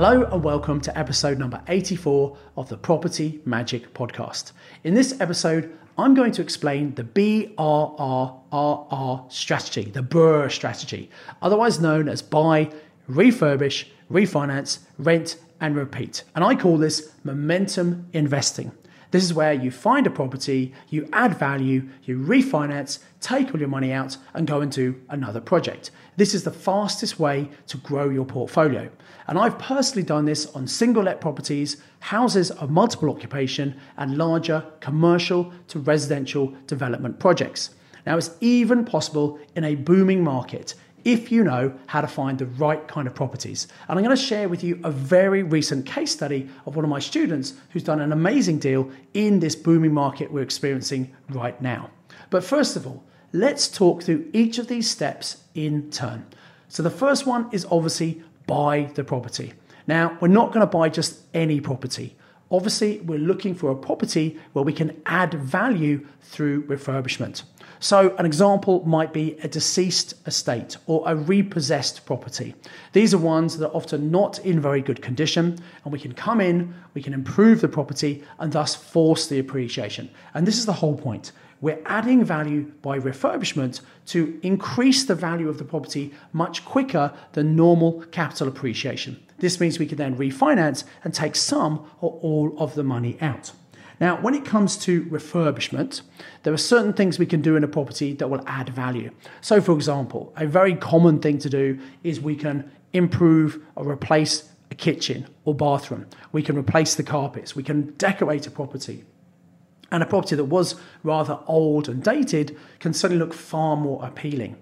Hello, and welcome to episode number 84 of the Property Magic Podcast. In this episode, I'm going to explain the BRRRR strategy, the BRRR strategy, otherwise known as buy, refurbish, refinance, rent, and repeat. And I call this momentum investing. This is where you find a property, you add value, you refinance, take all your money out, and go into another project. This is the fastest way to grow your portfolio. And I've personally done this on single let properties, houses of multiple occupation, and larger commercial to residential development projects. Now, it's even possible in a booming market if you know how to find the right kind of properties. And I'm going to share with you a very recent case study of one of my students who's done an amazing deal in this booming market we're experiencing right now. But first of all, let's talk through each of these steps in turn. So the first one is obviously buy the property. Now, we're not going to buy just any property. Obviously, we're looking for a property where we can add value through refurbishment. So, an example might be a deceased estate or a repossessed property. These are ones that are often not in very good condition, and we can come in, we can improve the property, and thus force the appreciation. And this is the whole point. We're adding value by refurbishment to increase the value of the property much quicker than normal capital appreciation. This means we can then refinance and take some or all of the money out. Now, when it comes to refurbishment, there are certain things we can do in a property that will add value. So, for example, a very common thing to do is we can improve or replace a kitchen or bathroom. We can replace the carpets. We can decorate a property. And a property that was rather old and dated can suddenly look far more appealing.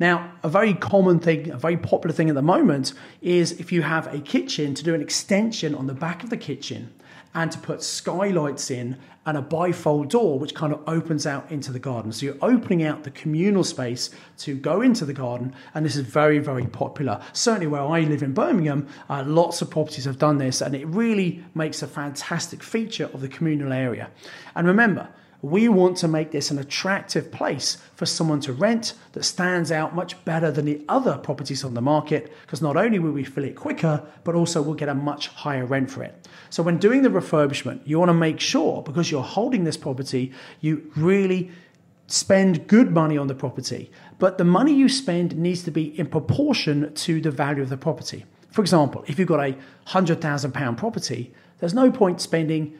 Now, a very common thing, a very popular thing at the moment is if you have a kitchen to do an extension on the back of the kitchen and to put skylights in and a bifold door which kind of opens out into the garden. So you're opening out the communal space to go into the garden, and this is very, very popular. Certainly, where I live in Birmingham, uh, lots of properties have done this, and it really makes a fantastic feature of the communal area. And remember, we want to make this an attractive place for someone to rent that stands out much better than the other properties on the market because not only will we fill it quicker, but also we'll get a much higher rent for it. So, when doing the refurbishment, you want to make sure because you're holding this property, you really spend good money on the property, but the money you spend needs to be in proportion to the value of the property. For example, if you've got a £100,000 property, there's no point spending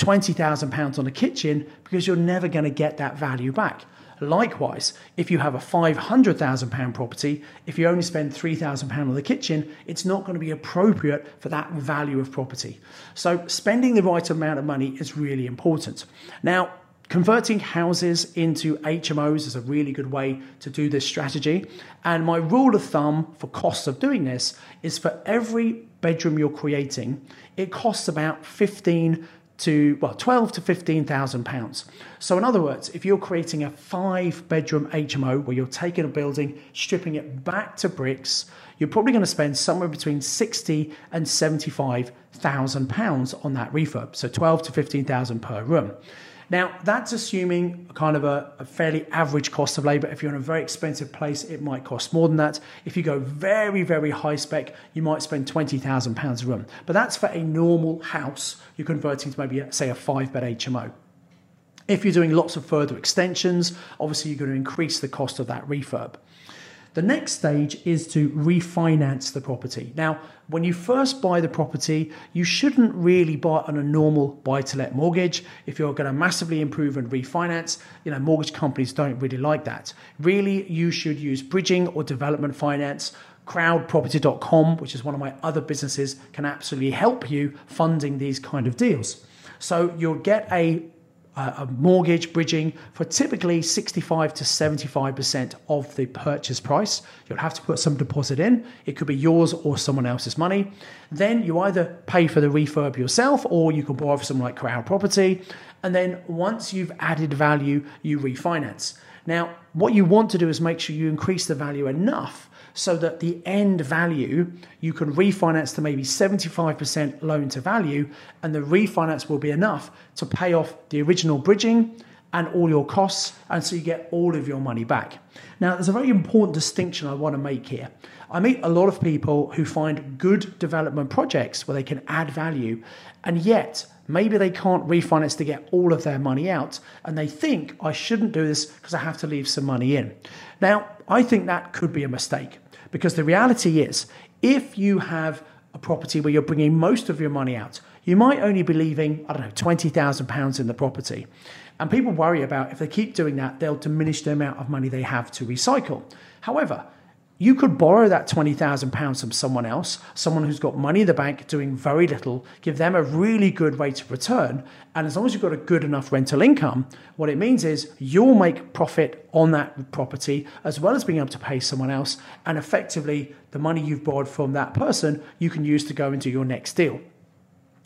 £20,000 on a kitchen because you're never going to get that value back. Likewise, if you have a £500,000 property, if you only spend £3,000 on the kitchen, it's not going to be appropriate for that value of property. So, spending the right amount of money is really important. Now, Converting houses into HMOs is a really good way to do this strategy. And my rule of thumb for costs of doing this is for every bedroom you're creating, it costs about 15 to well 12 to 15,000 pounds. So in other words, if you're creating a five bedroom HMO where you're taking a building, stripping it back to bricks, you're probably going to spend somewhere between 60 and 75,000 pounds on that refurb. So 12 to 15,000 per room. Now, that's assuming kind of a, a, fairly average cost of labor. If you're in a very expensive place, it might cost more than that. If you go very, very high spec, you might spend £20,000 a room. But that's for a normal house you're converting to maybe, say, a five bed HMO. If you're doing lots of further extensions, obviously you're going to increase the cost of that refurb. The next stage is to refinance the property. Now, when you first buy the property, you shouldn't really buy on a normal buy to let mortgage. If you're going to massively improve and refinance, you know, mortgage companies don't really like that. Really, you should use bridging or development finance. Crowdproperty.com, which is one of my other businesses, can absolutely help you funding these kind of deals. So you'll get a Uh, a mortgage bridging for typically 65 to 75% of the purchase price. You'll have to put some deposit in. It could be yours or someone else's money. Then you either pay for the refurb yourself or you can borrow from someone like Crowd Property. And then once you've added value, you refinance. Now, what you want to do is make sure you increase the value enough so that the end value you can refinance to maybe 75% loan to value, and the refinance will be enough to pay off the original bridging and all your costs, and so you get all of your money back. Now, there's a very important distinction I want to make here. I meet a lot of people who find good development projects where they can add value, and yet maybe they can't refinance to get all of their money out, and they think I shouldn't do this because I have to leave some money in. Now, I think that could be a mistake because the reality is if you have a property where you're bringing most of your money out, you might only be leaving, I don't know, £20,000 in the property. And people worry about if they keep doing that, they'll diminish the amount of money they have to recycle. However, you could borrow that £20,000 from someone else, someone who's got money in the bank doing very little, give them a really good rate of return. And as long as you've got a good enough rental income, what it means is you'll make profit on that property as well as being able to pay someone else. And effectively, the money you've borrowed from that person, you can use to go into your next deal.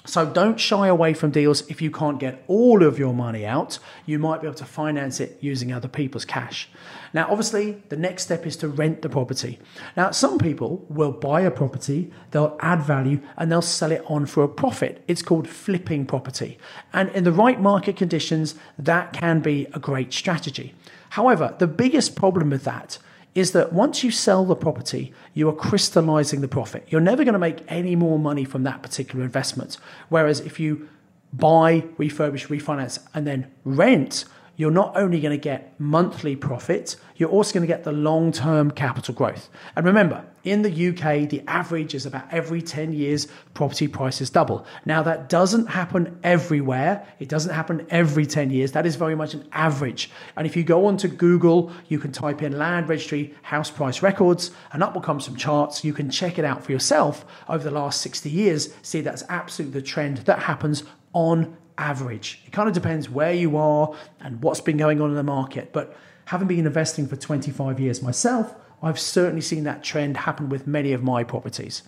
So don't shy away from deals if you can't get all of your money out. You might be able to finance it using other people's cash. Now, obviously, the next step is to rent the property. Now, some people will buy a property, they'll add value, and they'll sell it on for a profit. It's called flipping property. And in the right market conditions, that can be a great strategy. However, the biggest problem with that is that once you sell the property, you are crystallizing the profit. You're never going to make any more money from that particular investment. Whereas if you buy, refurbish, refinance, and then rent, you're not only going to get monthly profit, you're also going to get the long term capital growth. And remember, in the UK, the average is about every 10 years, property prices double. Now, that doesn't happen everywhere, it doesn't happen every 10 years. That is very much an average. And if you go onto Google, you can type in land registry house price records, and up will come some charts. You can check it out for yourself over the last 60 years. See, that's absolutely the trend that happens on average. It kind of depends where you are and what's been going on in the market. But having been investing for 25 years myself, I've certainly seen that trend happen with many of my properties.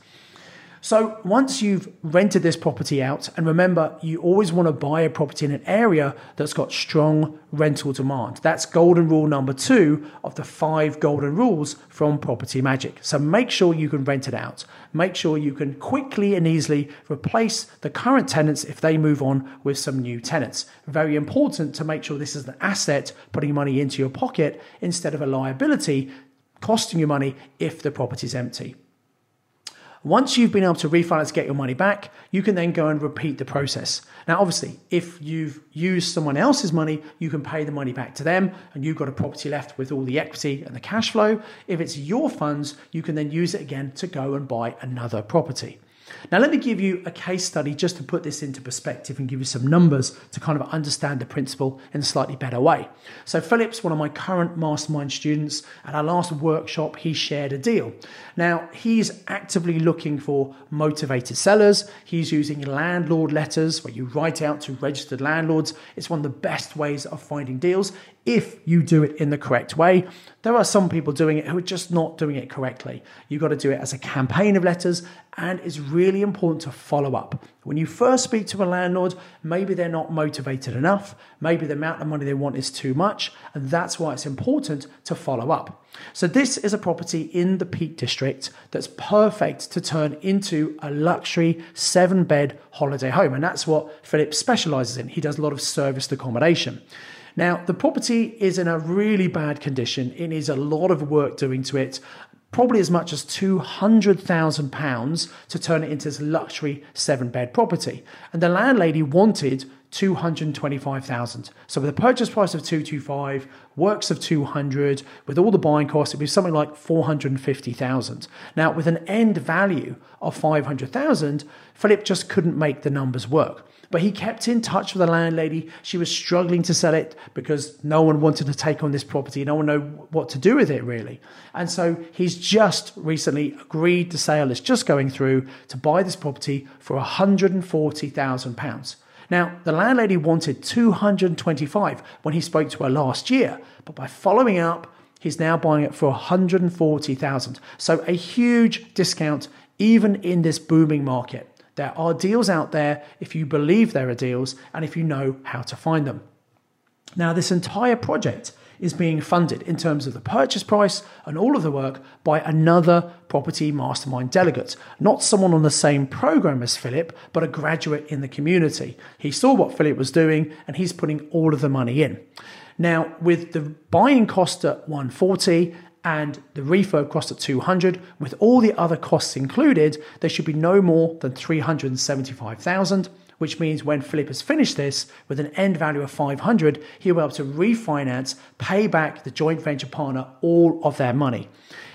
So once you've rented this property out, and remember, you always want to buy a property in an area that's got strong rental demand. That's golden rule number two of the five golden rules from Property Magic. So make sure you can rent it out. Make sure you can quickly and easily replace the current tenants if they move on with some new tenants. Very important to make sure this is an asset putting money into your pocket instead of a liability costing you money if the property is empty. Once you've been able to refinance, get your money back, you can then go and repeat the process. Now, obviously, if you've used someone else's money, you can pay the money back to them and you've got a property left with all the equity and the cash flow. If it's your funds, you can then use it again to go and buy another property. Now, let me give you a case study just to put this into perspective and give you some numbers to kind of understand the principle in a slightly better way. So, Philip's one of my current mastermind students. At our last workshop, he shared a deal. Now, he's actively looking for motivated sellers. He's using landlord letters where you write out to registered landlords. It's one of the best ways of finding deals if you do it in the correct way. There are some people doing it who are just not doing it correctly. You've got to do it as a campaign of letters, and it's really important to follow up. When you first speak to a landlord, maybe they're not motivated enough, maybe the amount of money they want is too much, and that's why it's important to follow up. So, this is a property in the Peak District that's perfect to turn into a luxury seven bed holiday home, and that's what Philip specializes in. He does a lot of serviced accommodation. Now, the property is in a really bad condition. It needs a lot of work doing to it, probably as much as £200,000 to turn it into this luxury seven bed property. And the landlady wanted 225,000. So with a purchase price of 225, works of 200, with all the buying costs, it'd be something like 450,000. Now with an end value of 500,000, Philip just couldn't make the numbers work. But he kept in touch with the landlady. She was struggling to sell it because no one wanted to take on this property. No one knew what to do with it, really. And so he's just recently agreed to the sale is just going through to buy this property for £140,000. Now, the landlady wanted 225 when he spoke to her last year, but by following up, he's now buying it for 140,000. So a huge discount even in this booming market. There are deals out there if you believe there are deals and if you know how to find them. Now, this entire project is being funded in terms of the purchase price and all of the work by another property mastermind delegate, not someone on the same program as Philip, but a graduate in the community. He saw what Philip was doing and he's putting all of the money in. Now, with the buying cost at 140 and the refurb cost at 200, with all the other costs included, there should be no more than 375,000 which means when Philip has finished this with an end value of 500, he'll be able to refinance, pay back the joint venture partner all of their money.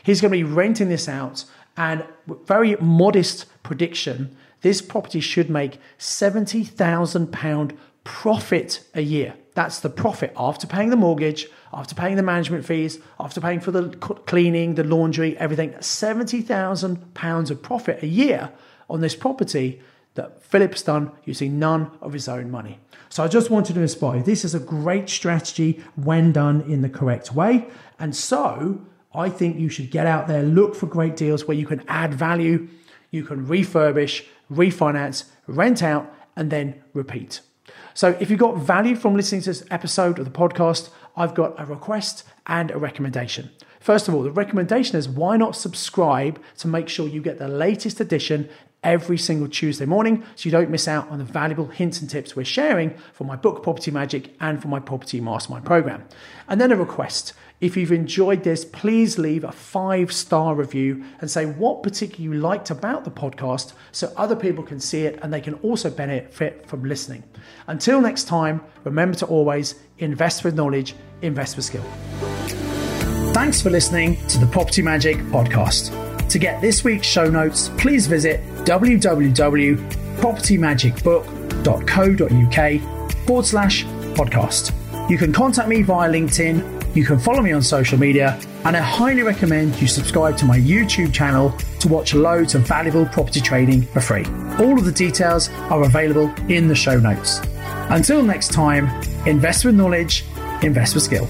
He's going to be renting this out and very modest prediction, this property should make 70,000 pound profit a year. That's the profit after paying the mortgage, after paying the management fees, after paying for the cleaning, the laundry, everything. 70,000 pounds of profit a year on this property that Philip's done using none of his own money. So I just wanted to inspire. You. This is a great strategy when done in the correct way. And so I think you should get out there, look for great deals where you can add value, you can refurbish, refinance, rent out, and then repeat. So if you got value from listening to this episode of the podcast, I've got a request and a recommendation. First of all, the recommendation is why not subscribe to make sure you get the latest edition every single Tuesday morning so you don't miss out on the valuable hints and tips we're sharing for my book Property Magic and for my Property Mastermind program. And then a request. If you've enjoyed this, please leave a five star review and say what particularly you liked about the podcast so other people can see it and they can also benefit from listening. Until next time, remember to always invest with knowledge, invest with skill. Thanks for listening to the Property Magic podcast. To get this week's show notes, please visit www.propertymagicbook.co.uk forward slash podcast. You can contact me via LinkedIn, you can follow me on social media, and I highly recommend you subscribe to my YouTube channel to watch loads of valuable property trading for free. All of the details are available in the show notes. Until next time, invest with knowledge, invest with skill.